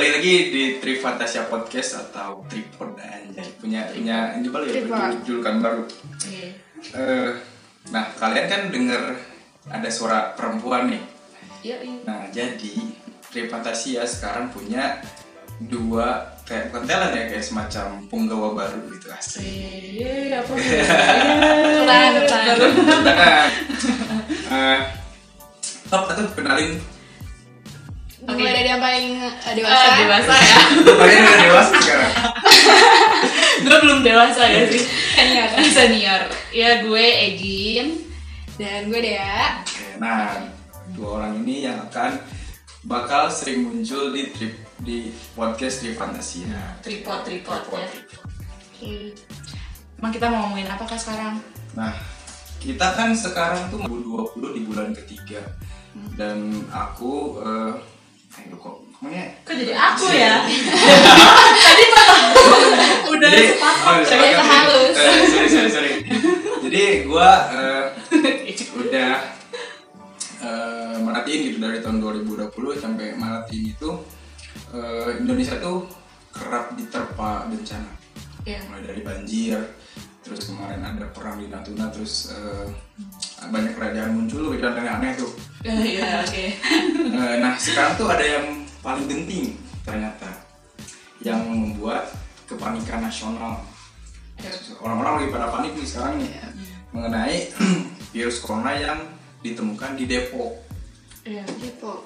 kembali lagi di Trifantasia Podcast atau Tripod aja punya punya ini baru ya julukan baru. Iya. Eh, nah kalian kan dengar ada suara perempuan nih. Iya, iya. Nah jadi Trifantasia sekarang punya dua kayak bukan talent ya kayak semacam punggawa baru gitu asli. Iya, apa? Depan. Nah, eh, Top atau kenalin Mulai dari yang paling eh, dewasa. Ah, dewasa ya. kalian udah dewasa sekarang. gue belum dewasa ya sih. Senior. Senior. Ya gue Egin. Dan gue Dea. Oke, Nah, dua orang ini yang akan bakal sering muncul di trip di podcast di Fantasia. Tripod, tripod ya. Oke. Emang kita mau ngomongin apa kak sekarang? Nah, kita kan sekarang tuh 2020 di bulan ketiga dan aku eh ayo kok ngomongnya Kok jadi aku ya? Tadi udah Jadi, sepakat. oh, Ternyata sepakat ya. halus. Eh, sorry, sorry, sorry. Jadi gua eh, udah eh, merhatiin gitu dari tahun 2020 sampai Maret ini tuh eh, Indonesia tuh kerap diterpa bencana. Iya. Mulai dari banjir, terus kemarin ada perang di Natuna, terus eh, banyak kerajaan muncul dan aneh-aneh tuh. Iya, oke. Eh, nah sekarang tuh ada yang paling genting ternyata yang membuat kepanikan nasional orang-orang lagi pada panik nih sekarang nih mengenai virus corona yang ditemukan di Depok Iya. Di Depok.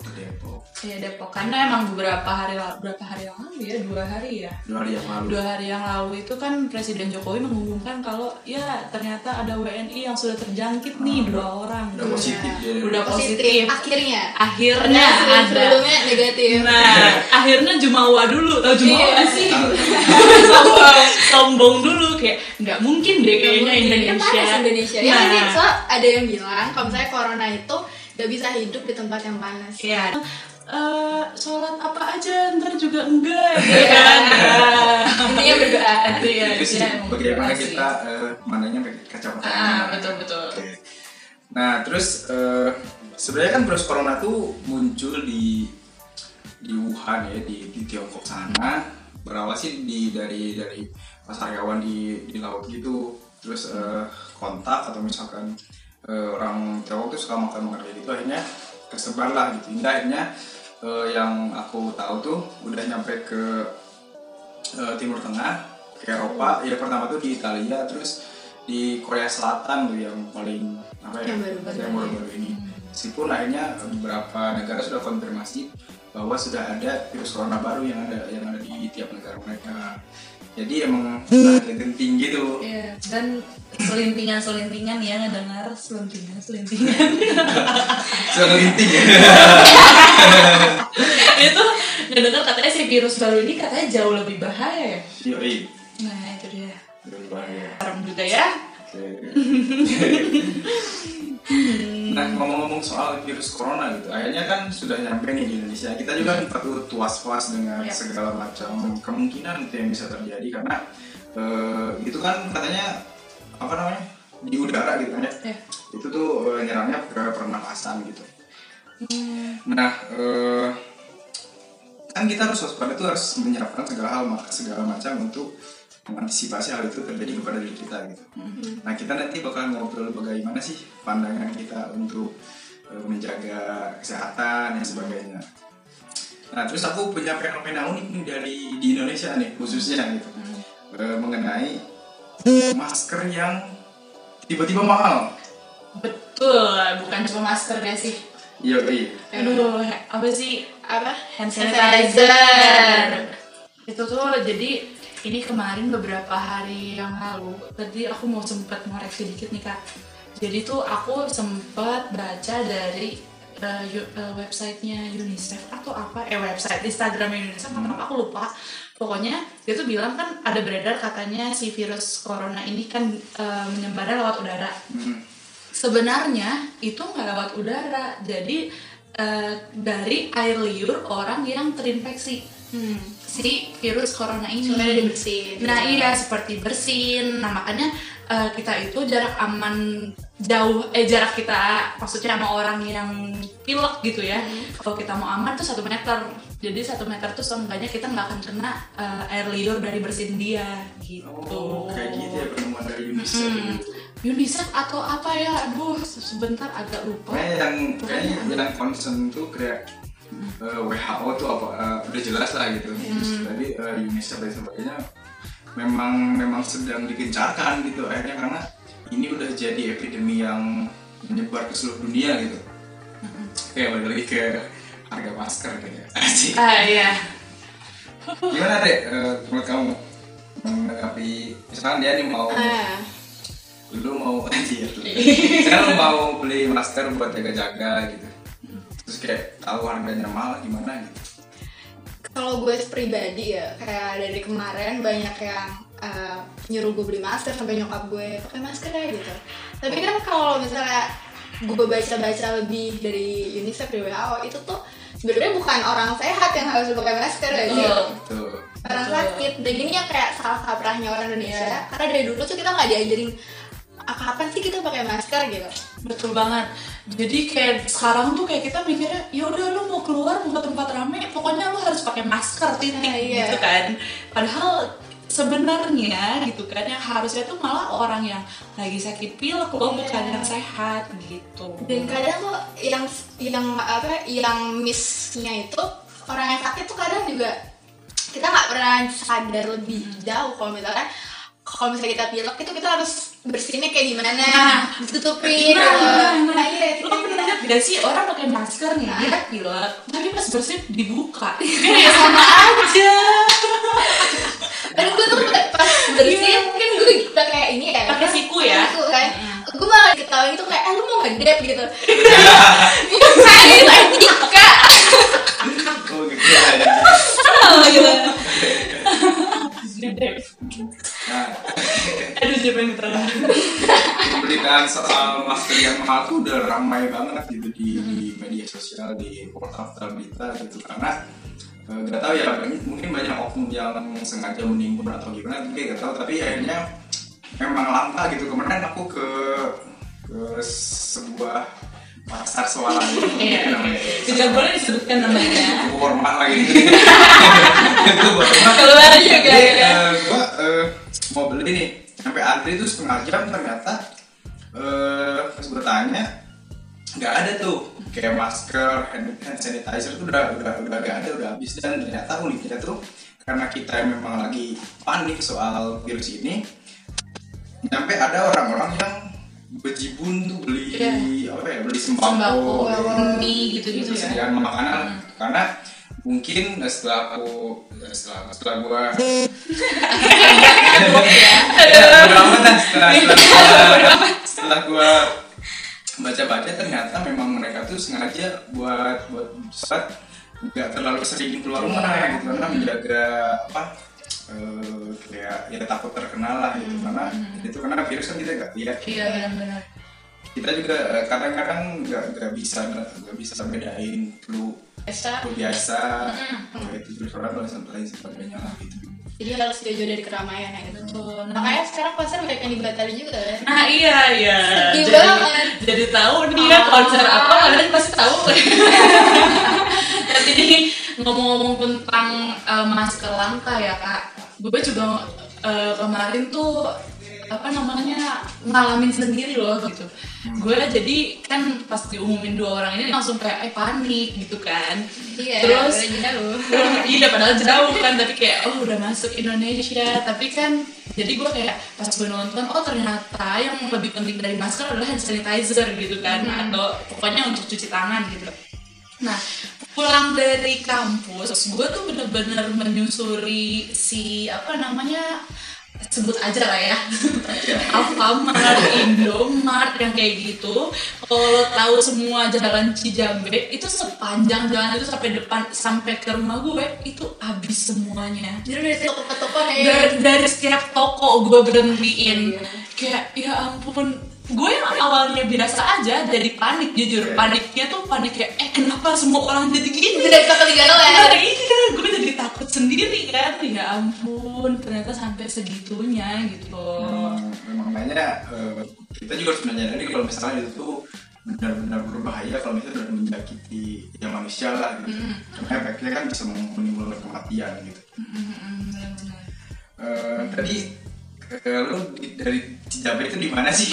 Iya Depok. Karena emang beberapa hari lalu, berapa hari yang lalu ya dua hari ya. Dua hari yang lalu. Dua hari yang lalu itu kan Presiden Jokowi mengumumkan kalau ya ternyata ada WNI yang sudah terjangkit nih dua orang. udah positif ya. Udah positif. Akhirnya. akhirnya Padahal sebelum- ada. Sebelumnya negatif. nah akhirnya Jumawa dulu. Tau Jumawa Iya. sih? Sombong. Dulu kayak nggak mungkin deh kayaknya Kan Indonesia Indonesia. Ya nah, kan sih, so ada yang bilang kalau misalnya corona itu gak bisa hidup di tempat yang panas. ya eh, sholat apa aja ntar juga enggak ya kan Intinya berdoa. ya dia emang bagaimana sih. kita eh, mananya pakai kacamata ah betul betul Oke. Nah, terus eh, sebenarnya kan virus corona tuh muncul di di Wuhan ya di, di Tiongkok sana. Berawal sih di dari dari pasaryawan di di laut gitu. Terus eh, kontak atau misalkan eh, orang Tiongkok tuh suka makan makan kayak gitu akhirnya kesebar lah gitu. Hingga akhirnya eh, yang aku tahu tuh udah nyampe ke eh, Timur Tengah, ke Eropa. Ya pertama tuh di Italia, terus di Korea Selatan tuh yang paling apa ya Yang baru-baru yang baru-baru ini. Meskipun akhirnya beberapa negara sudah konfirmasi bahwa sudah ada virus corona baru yang ada yang ada di tiap negara mereka. Jadi emang agak genting gitu. Iya, dan selintingan-selintingan ya ngedengar selintingan-selintingan Sudah ngelinting ya. itu ngedengar katanya si virus baru ini katanya jauh lebih bahaya ya Yoi. nah itu dia Lebih bahaya. serem juga ya Oke. Nah ngomong-ngomong soal virus corona gitu, akhirnya kan sudah nyampe nih di Indonesia. Kita juga kan patut was-was dengan Ya. segala macam kemungkinan itu yang bisa terjadi karena eh, itu kan katanya apa namanya di udara gitu kan ya. Ya. Itu tuh eh, nyerangnya ke pernafasan gitu. Hmm, Nah eh, kan kita harus waspada tuh harus menyiapkan segala hal segala macam untuk mengantisipasi hal itu terjadi kepada diri kita gitu. Nah kita nanti bakal ngobrol bagaimana sih pandangan kita untuk eh, menjaga kesehatan dan sebagainya. Nah terus aku punya fenomena unik nih dari di Indonesia nih khususnya gitu Eh, mengenai masker yang tiba-tiba mahal. betul bukan cuma masker ya sih Iya iya. aduh apa sih Apa? hand Hand sanitizer sanitizer. itu tuh jadi ini kemarin beberapa hari yang lalu tadi aku mau sempat ngoreksi dikit nih kak. Jadi tuh aku sempat baca dari uh, uh, websitenya UNICEF atau apa? Eh website Instagramnya UNICEF atau apa aku lupa. Pokoknya dia tuh bilang kan ada beredar katanya si virus corona ini kan uh, menyebarnya lewat udara. Hmm. sebenarnya itu nggak lewat udara. Jadi eh, dari air liur orang yang terinfeksi Hmm. si virus corona ini. Sebenarnya dibersihin. nah iya seperti bersin. Nah makanya eh, kita itu jarak aman jauh eh jarak kita maksudnya sama orang yang pilek gitu ya. Kalau kita mau aman tuh satu meter. Jadi satu meter tuh seenggaknya kita nggak akan kena eh, air liur dari bersihin dia gitu. Oh, kayak gitu ya penemuan dari UNICEF Hmm. gitu. UNICEF atau apa ya? Aduh sebentar agak lupa. Kayaknya yang kayaknya yang concern tuh kayak eh, WHO tuh apa eh, udah jelas lah gitu. Terus tadi eh, UNICEF dan sebagainya memang memang sedang digencarkan gitu akhirnya karena ini udah jadi epidemi yang menyebar ke seluruh dunia gitu. Kayak balik lagi ke harga masker kayaknya. Asik. ah iya Gimana deh eh, menurut kamu menanggapi misalkan dia nih mau Ah, lu mau anjir. Sekarang mau beli masker buat jaga-jaga gitu. Terus kayak tahu harganya mahal gimana gitu. kalau gue pribadi ya kayak dari kemarin banyak yang uh, nyuruh gue beli masker sampai nyokap gue pakai masker ya gitu tapi kan kalau misalnya gue baca-baca lebih dari UNICEF dari WHO itu tuh sebenarnya bukan orang sehat yang harus pakai masker ya Betul. gitu. Tuh. orang sakit dan ini yang kayak salah kaprahnya orang Indonesia karena dari dulu tuh kita nggak diajarin "Ah, kapan sih kita pakai masker? gitu. Betul banget. Jadi kayak sekarang tuh kayak kita mikirnya ya udah lu mau keluar mau ke tempat rame pokoknya lu harus pakai masker titik Nah, iya. gitu kan. Padahal sebenarnya gitu kan yang harusnya tuh malah orang yang lagi sakit pilek loh bukan yang sehat gitu. Dan kadang tuh yang yang apa yang missnya itu orang yang sakit tuh kadang juga kita nggak pernah sadar lebih jauh kalau misalnya kalau misalnya kita pilek itu kita harus bersihnya kayak gimana? Nah. ditutupin. Nah, gitu. nah, nah. nah iya kita pernah lihat gak sih orang pakai masker nih? Dia pilek tapi pas bersih dibuka. Kayak sama aja. Dan gue tuh pas bersihin kan gue kita kayak ini ya. Pakai siku ya? siku kan. Gue malah ketawain tuh kayak ah lu mau ngedep gitu. Bukan itu etika Oh gitu ya. oh gitu Nah, aduh siapa yang diterang pemberitaan soal masker yang mahal tuh udah ramai banget gitu di, di media sosial di portal-portal berita gitu. Karena eh, nggak tahu ya mungkin banyak oknum yang sengaja menimbun atau gimana tapi nggak tahu. Tapi akhirnya memang langka gitu. Kemarin aku ke ke sebuah pasar swalayan Iya. namanya? Tidak boleh disebutkan namanya. Aku hormat lagi itu buat keluar juga ya. Eh, gua eh, mau beli nih. Sampai antri tuh setengah jam ternyata eh pas gue tanya nggak ada tuh kayak masker hand, hand sanitizer tuh udah udah udah gak ada udah habis dan ternyata uniknya tuh karena kita memang lagi panik soal virus ini sampai ada orang-orang yang bejibun tuh beli apa ya beli sembako, sembako gitu gitu gitu ya makanan karena mungkin eh, setelah aku eh, setelah setelah gua Bodo amat setelah setelah setelah gua baca-baca ternyata memang mereka tuh sengaja buat buat saat nggak terlalu sering keluar rumah Iya. gitu karena menjaga apa eh, kayak ya takut terkenal lah gitu karena itu karena virus kan kita nggak lihat. Iya benar-benar. Kita juga eh, kadang-kadang nggak nggak bisa nggak bisa bedain flu biasa. flu biasa kayak itu virus corona dan lain sebagainya lah gitu jadi harus jauh-jauh dari keramaian ya gitu Betul. Nah, makanya sekarang konser banyak yang dibatalin juga kan Nah iya iya. Sedih Jadi, banget. jadi tahu nih ya konser apa kalian pasti tahu. Ini ngomong-ngomong tentang eh, masker langka ya kak, gue juga eh, kemarin tuh apa namanya ngalamin sendiri loh gitu. Gue jadi kan pas diumumin dua orang ini langsung kayak eh panik gitu kan. iya Terus iya padahal jauh kan tapi kayak oh udah masuk Indonesia. Tapi kan jadi gue kayak pas gue nonton oh ternyata yang lebih penting dari masker adalah hand sanitizer gitu kan. Atau pokoknya untuk cuci tangan gitu. Nah pulang dari kampus gue tuh bener-bener menyusuri si apa namanya sebut aja lah ya. Alfamart, Indomart yang kayak gitu. Kalau lo tahu semua jalan Cijambe itu sepanjang jalan itu sampai depan sampai ke rumah gue itu habis semuanya. Jadi dari toko ke toko nih dari, dari setiap toko gue berhentiin. Iya. kayak ya ampun gue yang awalnya biasa aja jadi panik jujur. Paniknya tuh panik kayak eh kenapa semua orang jadi gini? Dari toko tiga ya. Nah, iya, gue jadi takut sendiri kan. Ya ampun ternyata sampai segitunya gitu memang memang banyak eh, kita juga harus menyadari kalau misalnya itu tuh benar-benar berbahaya kalau misalnya sudah menjangkiti ya manusia lah gitu. Karena efeknya kan bisa menimbulkan kematian gitu. Eh, tadi eh, lu di- dari Cijabe itu di mana sih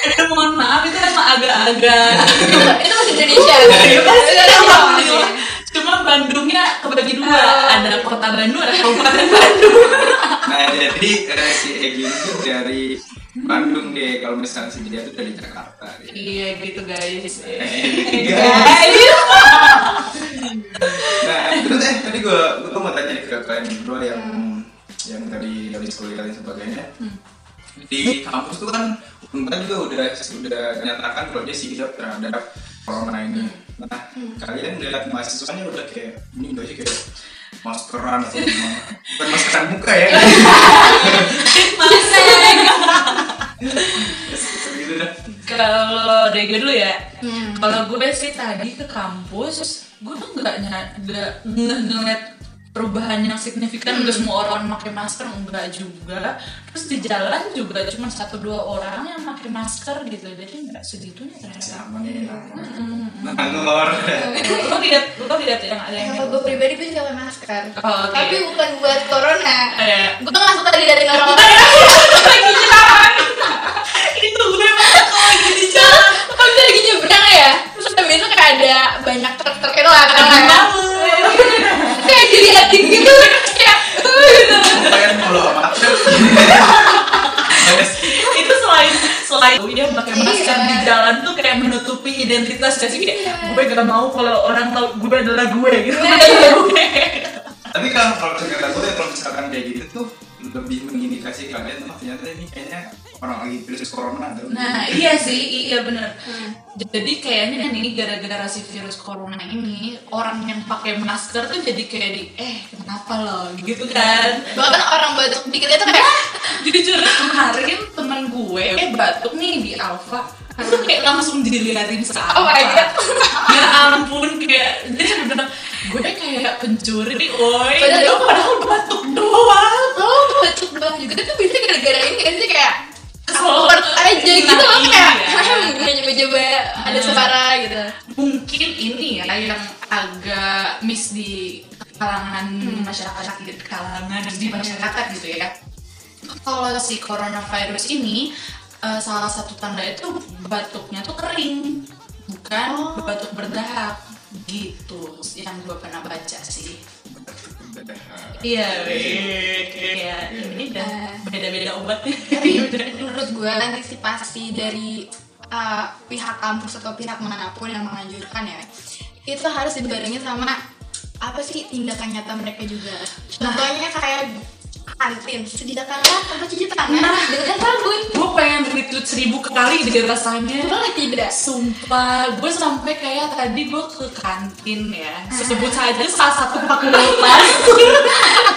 Eh, mohon maaf itu emang agak-agak itu masih Indonesia Iya, Bang. Indonesia. Cuma Bandungnya kebagi dua, ada kota Bandung, ada kabupaten Bandung. nah jadi eh, si Egi itu dari Bandung deh kalau misalnya si dia itu dari Jakarta deh. Iya gitu guys. Eh, Guys. Nah, terus eh tadi gue gue mau tanya ke kalian berdua yang yang tadi habis kuliah dan sebagainya. Di kampus tuh kan Unpad juga udah sudah menyatakan kalau dia sigap terhadap corona ini. Nah, kalian lihat mahasiswanya udah kayak ini udah sih kayak maskeran atau gimana? Bukan maskeran muka ya. gitu. Kalau dari gue dulu ya, Hmm. kalau gue sih tadi ke kampus, gue tuh nggak nggak ngeliat perubahan yang signifikan udah semua orang pakai masker enggak juga. Terus di jalan juga cuma satu dua orang yang pakai masker gitu. Jadi nggak segitunya terhadap Sama nih. Nangor. lo lihat lo lihat yang ada yang kalau gue pribadi gue juga pakai masker. Oh, oke. tapi bukan buat corona. Eh. gue nggak suka dari orang-orang. Itu mengindikasi kalian tuh ternyata ini kayaknya orang lagi virus corona atau nah iya sih iya bener. Jadi kayaknya nih gara-gara si virus corona ini orang yang pakai masker tuh jadi kayak di eh kenapa lo? Gitu kan. Bahkan orang batuk dikit itu kayak jujur kemarin temen gue eh batuk nih di Alfa itu kayak langsung diliatin sama Oh my God. ya ampun kayak dia bilang gue kayak pencuri oi Padahal- padahal, padahal batuk doang. Oh batuk doang juga. Tapi bisa gara-gara ini kan sih kayak Kesel. awkward aja gitu. Nah, loh kayak iya. coba-coba ada suara gitu. Mungkin ini ya yang agak miss di kalangan masyarakat di kalangan di masyarakat gitu ya. Kalau si coronavirus ini eh, salah satu tanda itu batuknya tuh kering bukan Oh. batuk berdahak. Gitu yang gue pernah baca sih. Iya iya. Ini udah beda-beda obatnya. Menurut gue antisipasi dari uh, pihak kampus atau pihak mana pun yang menganjurkan ya itu harus dibarengi sama apa sih tindakan nyata mereka juga. Contohnya kayak kantin sediakanlah tempat cuci tangan. Nah. dengan sabun gue. Pengen retweet seribu kali deh rasanya boleh tidak. Sumpah, gue sampai kayak tadi gue ke kantin ya. Sebut saja salah satu fakultas.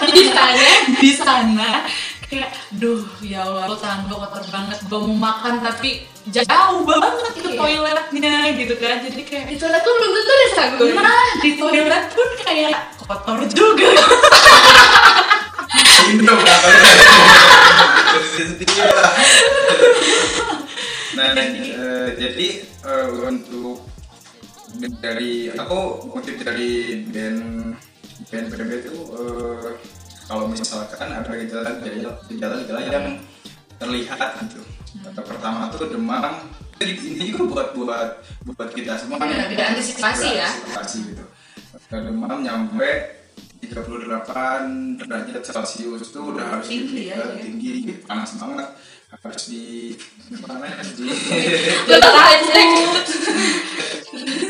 Di sana di sana. Kayak, duh ya Allah, gue tangan gue kotor banget. Gue mau makan tapi jauh banget ke Iya. toiletnya gitu kan. Jadi kayak, di toilet tuh belum tentu ada sabun nah di toilet pun kayak kotor juga Indo berapa. Nah, eh, jadi eh, untuk dari aku mungkin dari band band PDB itu eh, kalau misalkan ada gejala gejala gejala gejala yang terlihat gitu. Atau pertama tuh demam. Jadi ini juga buat buat buat kita semua Iya, kita antisipasi ya. Antisipasi gitu. Demam nyampe 38 derajat Celcius itu udah harus Tinggi ya, ya. tinggi panas banget. Harus di mana harus di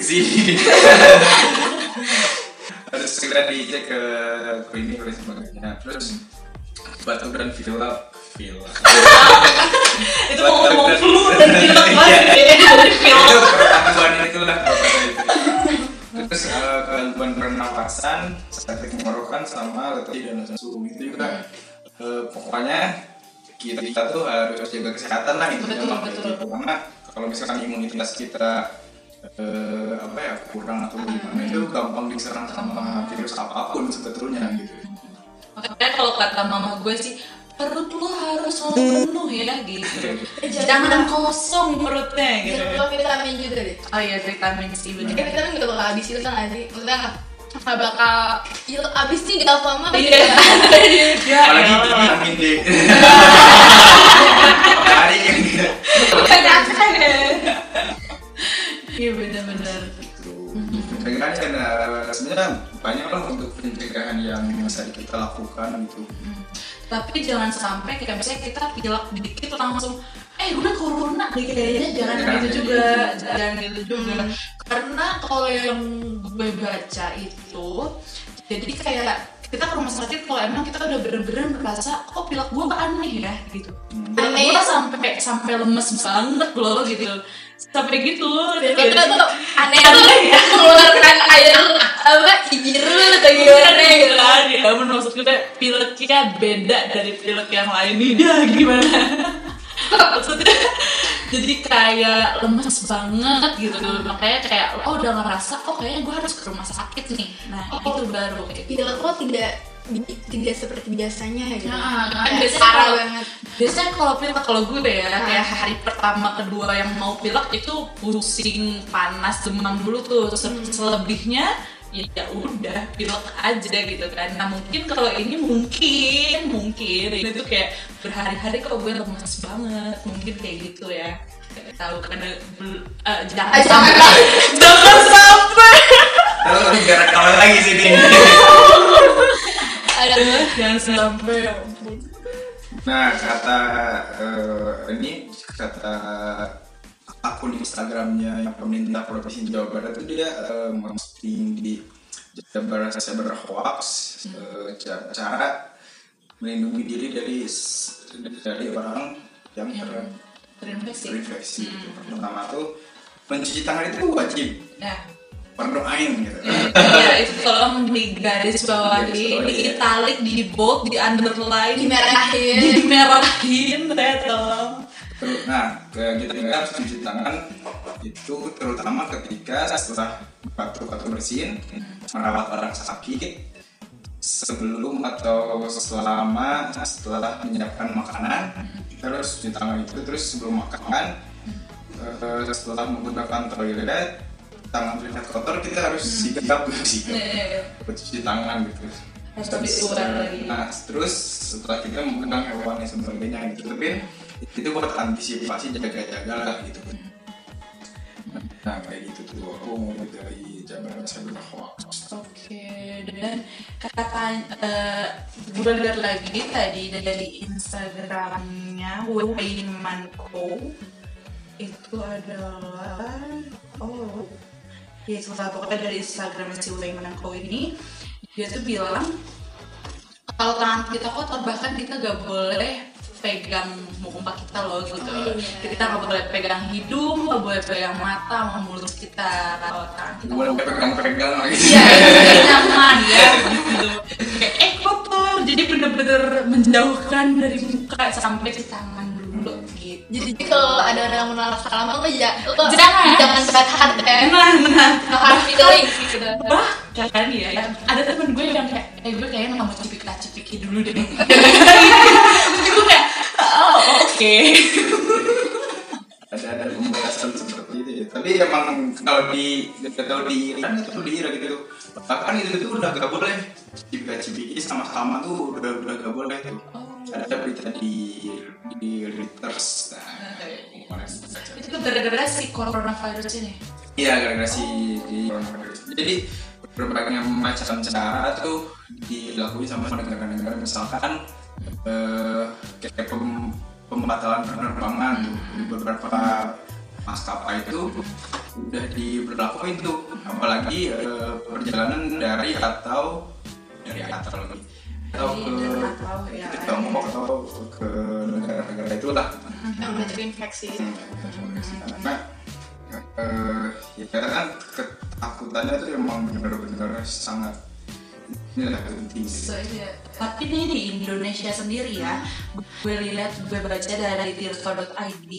sini harus segera dicek ke klinik dan sebagainya. Terus batuk dan pilek pilek Itu mau ngomong flu dan pilek lagi. Dari itu pilek pertanggungan itu lah itu terus gangguan pernapasan sakit tenggorokan sama letih dan lesu itu juga eh, pokoknya kita, kita tuh harus jaga kesehatan lah itu Betul, betul. karena kalau misalkan imunitas kita eh, apa ya kurang atau gimana itu gampang diserang sama virus apa pun sebetulnya gitu. Makanya kalau kata mama gue sih, perut lo harus selalu penuh ya gitu. Jangan kosong perutnya gitu. Jangan lupa vitamin juga deh. oh iya vitamin C Eh, bener vitamin gak bakal habis itu kan sih? Maksudnya gak bakal itu habis sih di Alfamart iya. Ya apalagi vitamin D. Hari kan iya bener-bener. Pencegahan kan eh, sebenarnya banyak lah untuk pencegahan yang bisa kita lakukan gitu tapi jangan sampai kayak misalnya kita pilek dikit langsung eh gue corona. Nih kayaknya jangan Jangan gitu kayak juga gitu. jangan gitu juga. Karena kalau yang gue baca itu jadi kayak kita ke rumah sakit kalau emang kita udah bener-bener merasa kok pilek gue aneh ya? Gitu. Aneh. gue sampai sampai lemes banget loh gitu sampai gitu Itu tuh aneh Aneh. tuh ya. mengeluarkan air. Apa biru atau gimana? gitu. kan ya maksud kita pileknya beda dari pilek yang lain. Ini dia gimana? Maksudnya jadi kayak lemes banget gitu. Makanya kayak oh udah ngerasa oh kayaknya gue harus ke rumah sakit nih. Nah Oh. itu baru. Kayak gitu Pilek lo tidak tidak seperti biasanya gitu. Nah, kan Kayak biasanya parah kalau- banget. biasanya kalau pilek kalau gue ya kayak hari pertama kedua yang mau pilek itu pusing panas demam dulu tuh terus selebihnya ya ya udah pilek aja gitu kan nah mungkin kalau ini mungkin mungkin ini tuh kayak berhari-hari kok gue lemes banget mungkin kayak gitu ya tahu karena bel- eh, jangan Ah, jangan. sampai jangan sampai Lalu gara kalau lagi sih ini. jangan sampai. Nah kata eh, ini kata akun Instagramnya yang pemerintah provinsi Jawa Barat itu dia eh, memposting di Jabar Cyber Hoax eh, ca- cara melindungi diri dari dari orang yang ter- terinfeksi terinfeksi. gitu. Pertama tuh mencuci tangan itu wajib ya berdoain gitu. ya itu tolong di garis bawah di, di ya. italic di bold di underline dimerahin. dimerahin saya tolong Terus, nah, ke- kita juga harus cuci tangan itu terutama ketika setelah batuk atau bersin, merawat orang sakit, sebelum atau selama setelah menyiapkan makanan, kita harus cuci tangan itu terus sebelum makan, eh, setelah menggunakan toilet, tangan terlihat kotor kita harus sigap sih buat cuci tangan gitu. Harus lebih aware lagi. Nah, terus setelah kita mengundang hewan dan sebagainya gitu, tapi itu buat antisipasi jaga-jaga lah gitu. Nah, kayak gitu tuh aku mau dari Jabar Cyber Hoax. oke dan kata eh, gue lihat lagi tadi dari instagramnya Waymanco itu adalah oh ya itu lah pokoknya dari instagram si Waymanco ini dia tuh bilang kalau tangan kita kotor bahkan kita gak boleh pegang muka kita loh gitu Oh, iya. kita gak boleh pegang hidung gak boleh pegang mata sama mulut kita kalau tangan kita Gue kotor. pegang-pegang lagi. Iya, nyaman ya gitu. Kayak, eh kotor, jadi bener-bener menjauhkan dari muka sampai ke tangan. Jadi kalau ada orang yang menolak salam lo ya lo Jangan. jangan berat hati nah, No hard feeling gitu. bahkan ya, ya, ada temen gue yang kayak, eh gue kayaknya nggak mau cipik cipiki dulu deh. Jadi gue kayak, oh oke. ada ada pembahasan seperti itu ya. Tapi emang kalau di kalau di Iran atau di Irak gitu bahkan itu tuh udah gak boleh jika cipiki sama-sama tuh udah udah gak boleh tuh. Ada berita di di Reuters. Nah. Itu gara-gara si coronavirus ini. Iya gara-gara si di coronavirus. Jadi berbagai macam cara tuh dilakuin sama negara-negara misalkan eh, kayak pem- pembatalan penerbangan tuh di beberapa maskapai itu udah diberlakuin tuh apalagi eh, perjalanan dari atau dari atau lagi atau ke ya. ke Tiongkok atau ke negara-negara itulah Yang udah terinfeksi. karena eh ya karena kan ketakutannya itu emang benar-benar sangat ini lah penting. So, iya. Tapi nih di Indonesia sendiri ya, gue lihat gue baca dari tirto.id,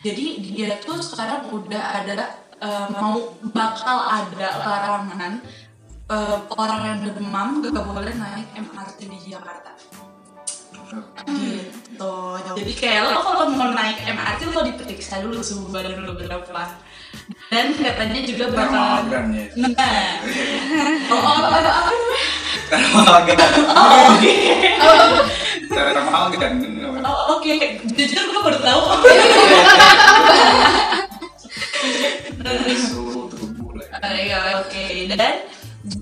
jadi dia tuh sekarang udah ada eh, mau bakal ada larangan eh, orang yang demam gak boleh naik MRT di Jakarta. gitu. Jadi kayak lo kalau mau naik MRT lo diperiksa dulu suhu badan lo berapa. Dan katanya juga bakal ya. nah. Oh, oh, oh, oh, oh, oke. Oh, jujur gue baru tahu. Ah, iya, oke. Dan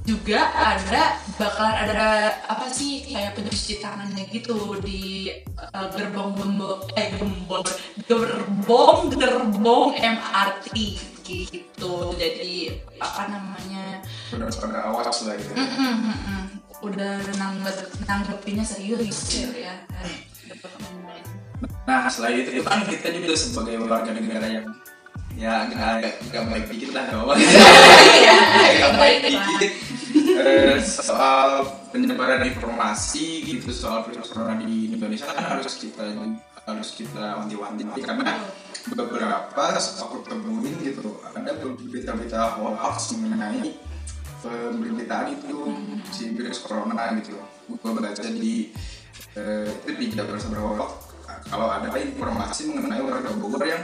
juga ada bakalan ada apa sih kayak pencuci tangannya gitu di uh, gerbong gembong eh gembong gerbong gerbong MRT gitu jadi apa namanya Udah pada awas lah gitu. mm, mm, mm. udah nanggep nanggepinnya serius ya Nah selain itu kan kita juga sebagai warga negara yang ya agak agak baik dikit lah bawah. agak baik dikit. Soal penyebaran informasi gitu soal virus corona di Indonesia kan harus kita harus kita wanti-wanti. Karena beberapa aku temuin gitu ada berita-berita hoax mengenai pemberitaan itu si virus corona gitu. Gue baca di eh, itu di Jabar Seberapa kalau ada informasi mengenai warga Bogor yang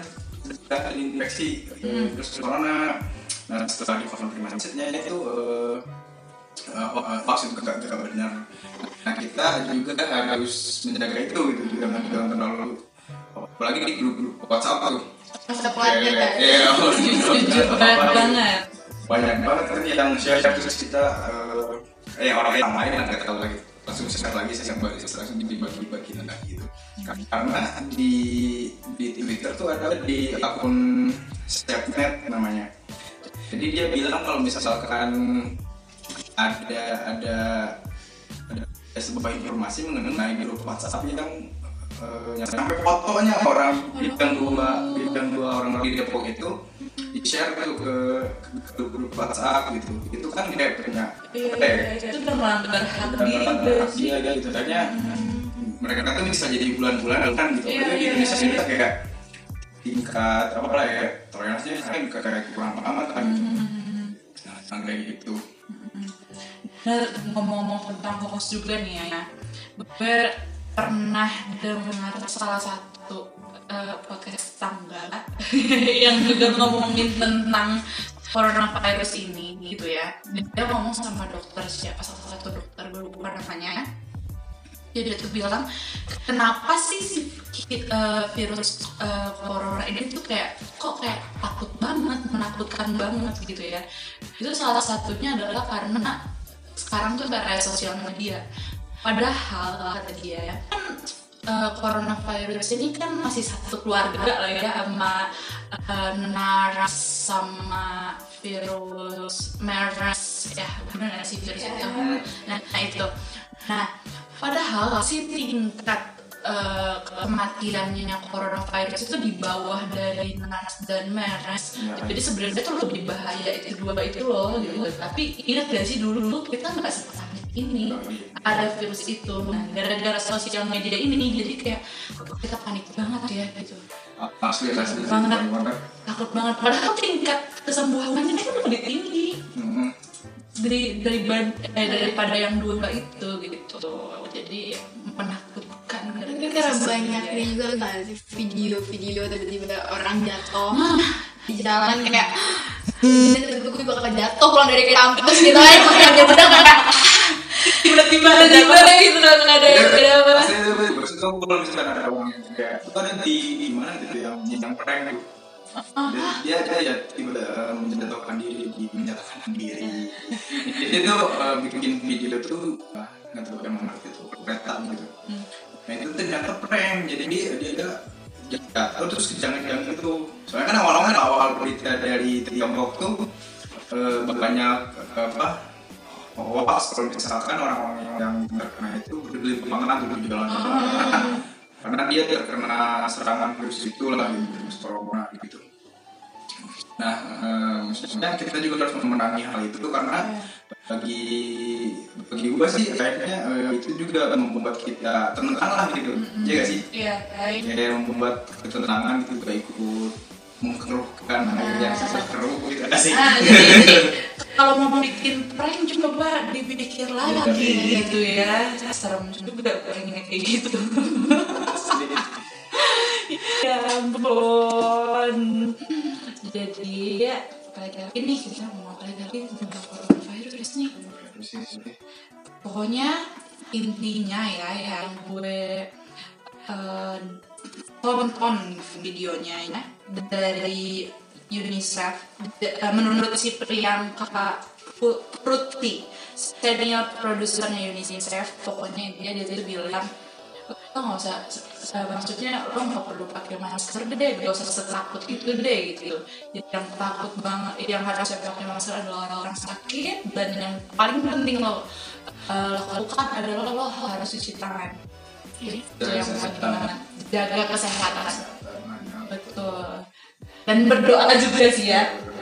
eh, virus corona. Nah setelah dikonfirmasinya itu eh, eh, hoax itu gak, gak benar. Nah kita juga harus menjaga itu gitu jangan jangan terlalu apalagi di grup-grup WhatsApp tuh. Pelajar kan Iya, jujur banget banget. Banyak banget kan yang share terus kita eh, eh orang yang lain yang nggak tahu lagi. Langsung share lagi saya bagi langsung dibagi-bagi karena di di Twitter tuh ada di akun Stepnet namanya jadi dia bilang kalau misalkan ada ada ada sebuah informasi mengenai grup WhatsApp yang eh, yang sampai fotonya orang bintang dua bintang dua orang di Depok itu di share tuh ke, ke grup WhatsApp gitu itu kan kayak punya Iya, ya, iya, iya. itu udah melanggar hak dan diri tentang guys. hak dia gitu kayaknya mereka kan bisa jadi bulan-bulan kan gitu Tapi di iya, Indonesia iya. sini kita kayak tingkat apa lah ya toleransinya kan kayak kurang amat kan nah kayak gitu Nah, ngomong-ngomong tentang hoax juga nih ya, gue pernah dengar salah satu eh, podcast tangga yang juga ngomongin tentang coronavirus ini gitu ya. Dia ngomong sama dokter siapa salah satu dokter gue lupa namanya. Dia tuh bilang kenapa sih si eh, virus eh, corona ini tuh kayak kok kayak takut banget, menakutkan banget gitu ya. Itu salah satunya adalah karena sekarang tuh era sosial media. Padahal kata dia ya kan eh, coronavirus ini kan masih satu keluarga lah ya sama eh, naras sama virus MERS ya benar nggak sih virus itu nah, nah itu nah padahal si tingkat eh, kematiannya coronavirus itu di bawah dari naras dan MERS Ya. jadi sebenarnya tuh lebih bahaya itu dua itu loh gitu. Tapi ingat gak sih dulu kita nggak sepanik ini. Ada virus itu nah gara-gara sosial media ini jadi kayak kita panik banget ya gitu. Asli asli Banget. banget. Takut banget. Padahal tingkat kesembuhannya kan lebih tinggi. Mhm. dari dari eh, daripada yang dua itu gitu jadi menakutkan Mungkin karena banyak nih juga nggak sih video-video tiba-tiba orang jatuh. Di jalan kayak tiba-tiba gue bakal jatuh pulang dari kampus gitu kan. Yang dia udah kayak tiba-tiba ada jatuh gitu dan ada ada apa? Asli itu maksud kamu kalau misalkan ada orang yang kayak itu ada di mana gitu yang yang prank gitu. Dia dia ya tiba eh, menjatuhkan diri di menjatuhkan diri. Dia tuh eh, bikin video tuh ah, nggak tahu yang mana gitu kereta gitu. Nah itu ternyata prank jadi dia dia jatuh terus jangan-jangan itu soalnya kan awal-awal awal berita dari Tiongkok tuh eh, banyak apa hoax kalau misalkan orang-orang yang terkena itu bergelimpangan tuh di jalan. Karena dia terkena serangan virus itu lah gitu, virus corona gitu. Nah eh, maksudnya kita juga harus memenangi hal itu tuh karena bagi bagi gue sih kayaknya eh, itu juga membuat kita tenang lah gitu. Ya gak sih? Iya baik. Kayak membuat ketenangan itu gak ikut mengkeruhkan akhirnya sekeruh gitu. Gak sih jadi, jadi kalau mau bikin prank coba dipikir lagi gitu ya. Serem juga pranknya kayak gitu. Ya ampun. Jadi ya apalagi lagi nih kita mau apalagi lagi nih pokoknya intinya ya yang gue eh, tonton videonya ya dari UNICEF eh, menurut si Priyanka Pruti senior produsernya UNICEF pokoknya dia dia bilang lo nggak usah maksudnya lo nggak perlu pakai masker deh gak usah setakut itu deh gitu. Jadi yang takut banget yang harusnya pakai masker adalah orang-orang sakit dan yang paling penting lo eh, lakukan adalah lo harus cuci tangan. Jadi Jaga yang banget jaga kesehatan. Betul. Dan berdoa juga sih ya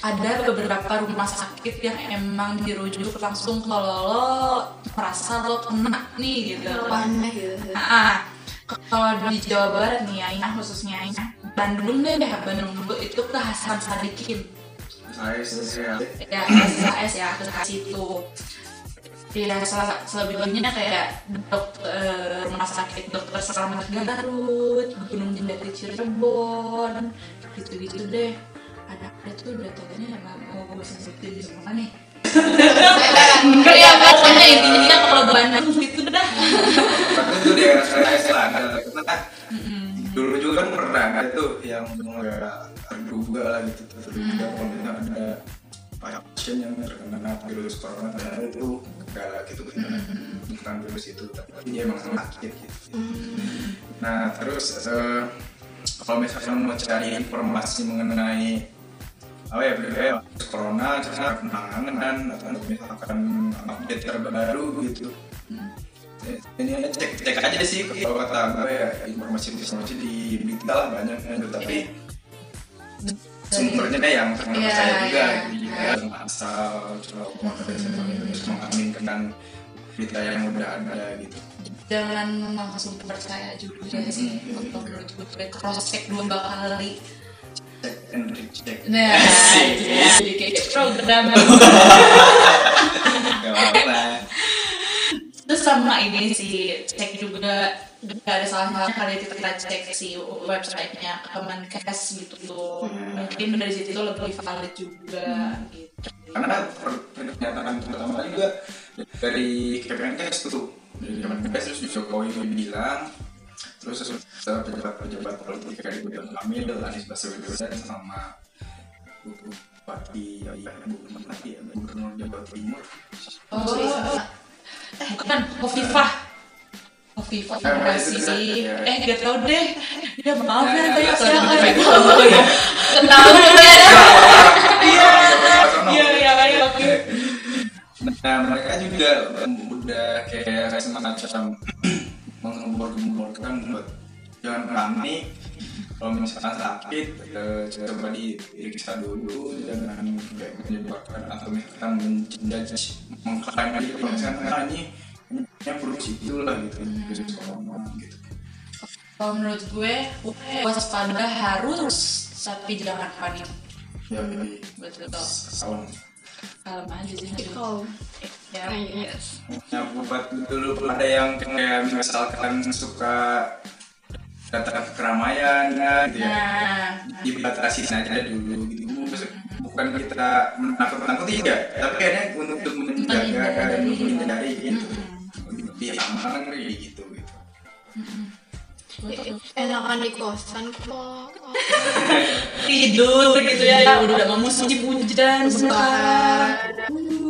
Ada beberapa rumah sakit yang emang dirujuk langsung kalau lo merasa lo kena nih gitu. mana gitu. Ah, kalau di Jawa Barat nih ya, khususnya Ina, Bandung deh, Bandung dulu itu ke Hasan Sadikin Saya saya ya SKS ya ke situ. Ya sel- selebihnya kayak dokter rumah sakit dokter selamat Garut Gunung Jati Cirebon gitu-gitu deh ada ada tuh datanya emang mau gue sebutin di semua nih. Enggak ya pokoknya intinya kalau Bandung gitu dah. Karena itu di era saya lah ada karena dulu juga kan pernah ada tuh yang terduga lah gitu. Terduga kalau ada pasien yang terkena virus corona ternyata itu lah gitu bukan virus itu tapi dia emang sakit gitu. Nah terus eh, kalau misalnya mau cari informasi mengenai apa ya ya corona cara penanganan atau misalkan update terbaru gitu. Ini aja cek cek aja sih kalau kata gue ya informasi informasi di berita lah banyak kan tapi sumbernya yang terkenal Iya, saya juga iya. gitu. Juga yang asal coba terus mengaminkan berita yang udah ada gitu. Jangan langsung percaya juga sih untuk menurut gue cross check dua kali recheck nah jadi kayak program Gak apa-apa. Terus sama ini sih cek juga gak ada salah kali kita cek si websitenya Kemenkes gitu. Tuh mungkin dari situ lebih valid juga gitu. Karena per- pernyataan pertama juga dari Kemenkes tuh dari Kemenkes terus Jokowi bilang terus pejabat-pejabat politik kayak Ridwan Kamil, Anies Baswedan sama Bupati ya, Bupati ya, Gubernur Jawa Timur. Oh bukan Hovifah Hovifah Eh, kan, ya. eh gak tau deh. Ya maaf ya Ya, kayak ya, saya ya, nggak ya. ya ketahuan ya iya iya iya iya. Nah mereka juga udah kayak semacam menggembor-gemborkan buat jangan panik kalau misalkan sakit eh, coba diperiksa dulu jangan kayak menyebabkan atau misalkan menjudge mengklaim aja kalau misalkan ah, ini ini virus itu lah gitu virus corona gitu Kalau menurut gue, waspada harus, tapi jangan panik. ya Betul. salam Kalem aja sih. kalau Ya. yes Ya, buat dulu ada yang kayak misalkan suka datang ke keramaian ya, gitu ya. Nah, dibatasi aja dulu gitu. Bukan kita menakut-nakuti ya, tapi ada untuk menjaga dan menghindari gitu. Lebih aman kayak gitu gitu. enakan di kosan kok tidur gitu ya, udah gak mau musim hujan sekarang.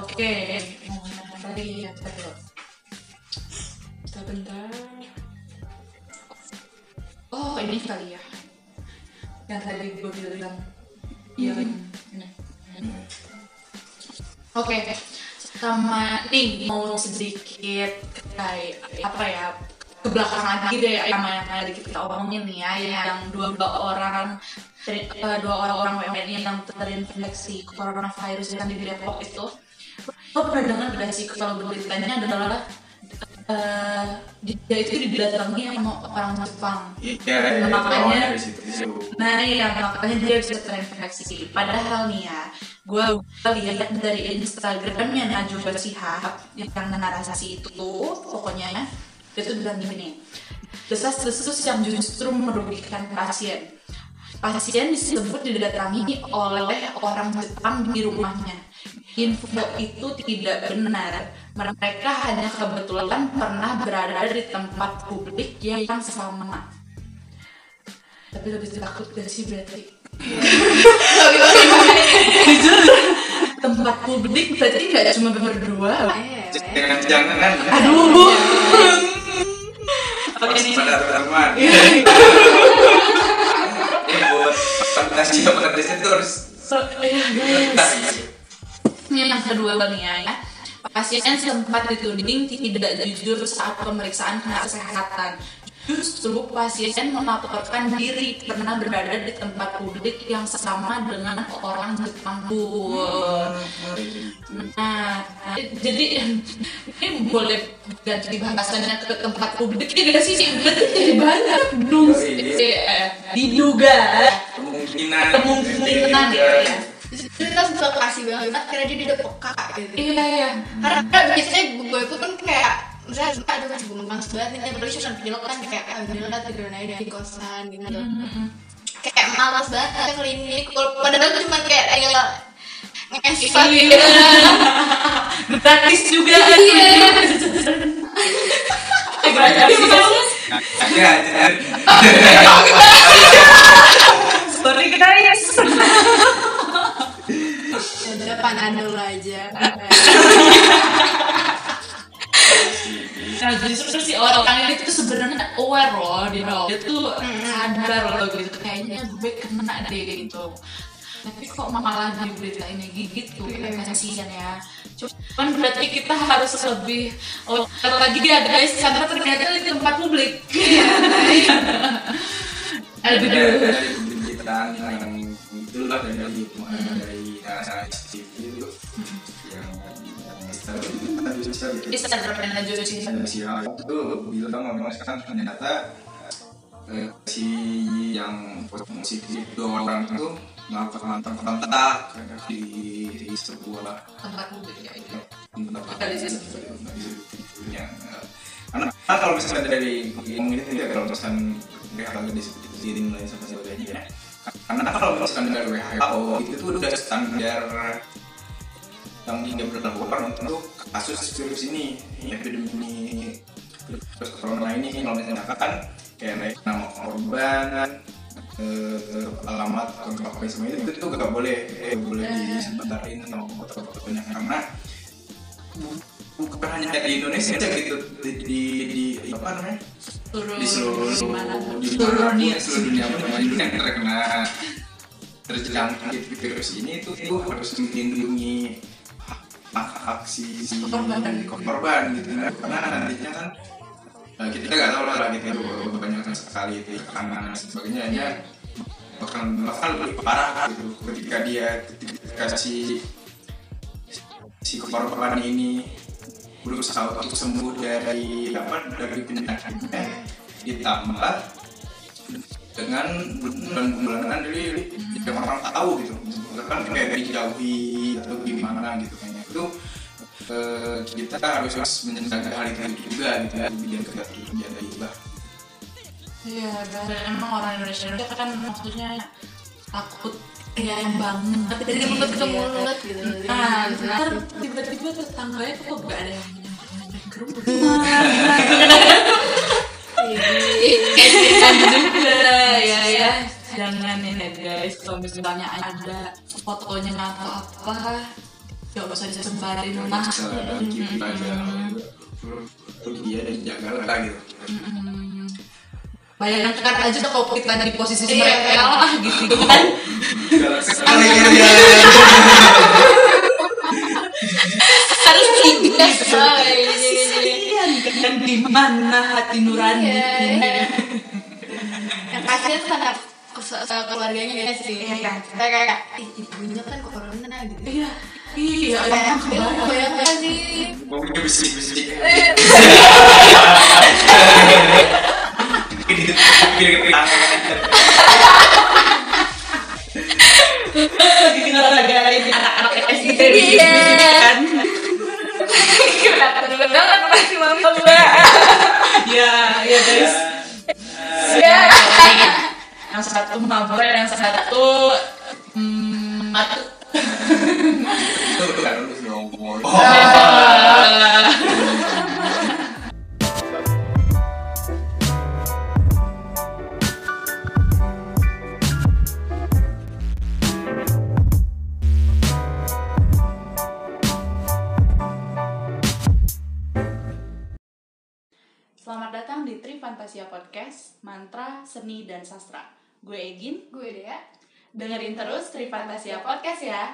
Oke, ngomongin apa tadi ya, bentar. Oh, ini kali ya. Yang tadi gue bilang. Iya, ini. Oke, sama nih mau sedikit kayak apa ya ke belakang lagi deh sama yang tadi kita omongin nih ya yang dua dua orang dari eh, dua orang orang WNI yang terinfeksi coronavirus yang di Depok itu. Lo pernah dengar gak sih kalau beritanya adalah eh, dia itu didatangi sama orang Jepang. Ya ya Makanya- makanya Nah iya makanya dia bisa terinfeksi. Padahal nih ya Gue lihat dari Instagramnya Najwa Shihab Yang narasi itu Pokoknya Dia tuh bilang gini Desas-desus yang justru merugikan pasien Pasien disebut didatangi oleh orang Jepang di rumahnya. Info itu tidak benar. Mereka hanya kebetulan pernah berada di tempat publik yang sama. Tapi lebih takut gak sih berarti Jujur, tempat publik berarti gak cuma berdua. Jangan jangan kan aduh. Oke harus nih pada teman ini fantasi fantasi itu harus So, iya. Ini yang kedua nih ya. Pasien sempat dituding tidak jujur saat pemeriksaan kesehatan. Justru pasien melaporkan diri pernah berada di tempat publik yang sama dengan orang Jepang. Nah, jadi ini boleh ganti bahasannya ke tempat publik ya gak sih? Berarti jadi banyak dong. Eh, Diduga kemungkinan kemungkinan ya. Jadi kita sempat kasih banget karena dia di Depok kak gitu. Iya iya. Karena kan biasanya gue itu kan kayak misalnya suka aduh males banget nih video kan kayak ah gini lah tiduran aja di kosan gitu kayak malas banget klinik kalau padahal cuma kayak ngesot gitu Gratis juga. Iya. Gratis juga. Ada Sorry guys. udah panadol aja Nah justru si orang ini tuh sebenarnya aware loh dia dia tuh sadar loh gitu kayaknya gue kena deh gitu. Tapi kok malah di berita ini gigit tuh kasihan ya. Cuman berarti kita harus lebih oh, lagi ya guys karena ternyata di tempat publik. Aduh. Dari pemberitaan yang itulah dari dari dari narasi itu yang Instagram Hal itu bilang memang sekarang ternyata eh, si yang positif dua orang itu melakukan kontak di, di sebuah tempat publik ya itu. yang eh, karena kalau misalnya dari yang ini tidak kalau misalkan kesehatan di diri lain sama sebagainya ya karena kalau misalkan dari WHO itu tuh udah standar yang tidak berlakukan untuk kasus virus ini epidemi virus corona ini kalau misalnya kan kayak nama korban eh, alamat apa semua itu itu gak boleh eh, boleh disebarin sama foto-fotonya. Karena bukan hanya di Indonesia gitu? Di, di, di apa namanya? Seluruh di seluruh di Seluruh dunia. seluruh dunia. Yang terkena terjangkit virus ini itu itu harus melindungi hak hak si, si Korban. korban gitu. Karena nantinya kan eh, kita nggak tahu lah gitu ya banyak sekali itu tekanan dan sebagainya. Ya bahkan bahkan lebih parah gitu ketika dia ketika si si korban ini berusaha untuk sembuh dari apa dari penyakitnya ditambah dengan bulan-bulanan dari yang orang tahu gitu. Kan kayak dijauhi atau gimana gitu kayaknya itu eh, kita harus menjaga hal itu juga gitu ya biar kita terjaga juga Iya, dan emang orang Indonesia kan maksudnya takut Iya banget. dari mulut ke mulut gitu Nah, ntar tiba-tiba tetangganya kok gak ada yang nyamperin ke rumah. Kan juga ya ya. Jangan ini guys, kalau misalnya ada fotonya atau apa, ya gak usah disebarin lah. Keep aja. Dia dan jaga lah gitu. Bayangkan aja tuh kalau kita ada di posisi Iya, mereka iya. lah gitu kan. Harus iya, iya, iya. Kasihan kan di mana hati nurani Iya, iya. yang kasihan sama kes- sama keluarganya ya sih Iya, iya. kayak kayak ih ibunya kan corona gitu Iya, iya, sih bisik-bisik. Ini kira-kira tangan. lagi anak-anak SD Iya. kan mama ya ya guys ya yang satu yang satu matu Itu kan harus ngomong. Selamat datang di Tri Fantasia Podcast, Mantra, Seni, dan Sastra. Gue Egin, gue deh ya dengerin terus Tri Fantasia Podcast ya.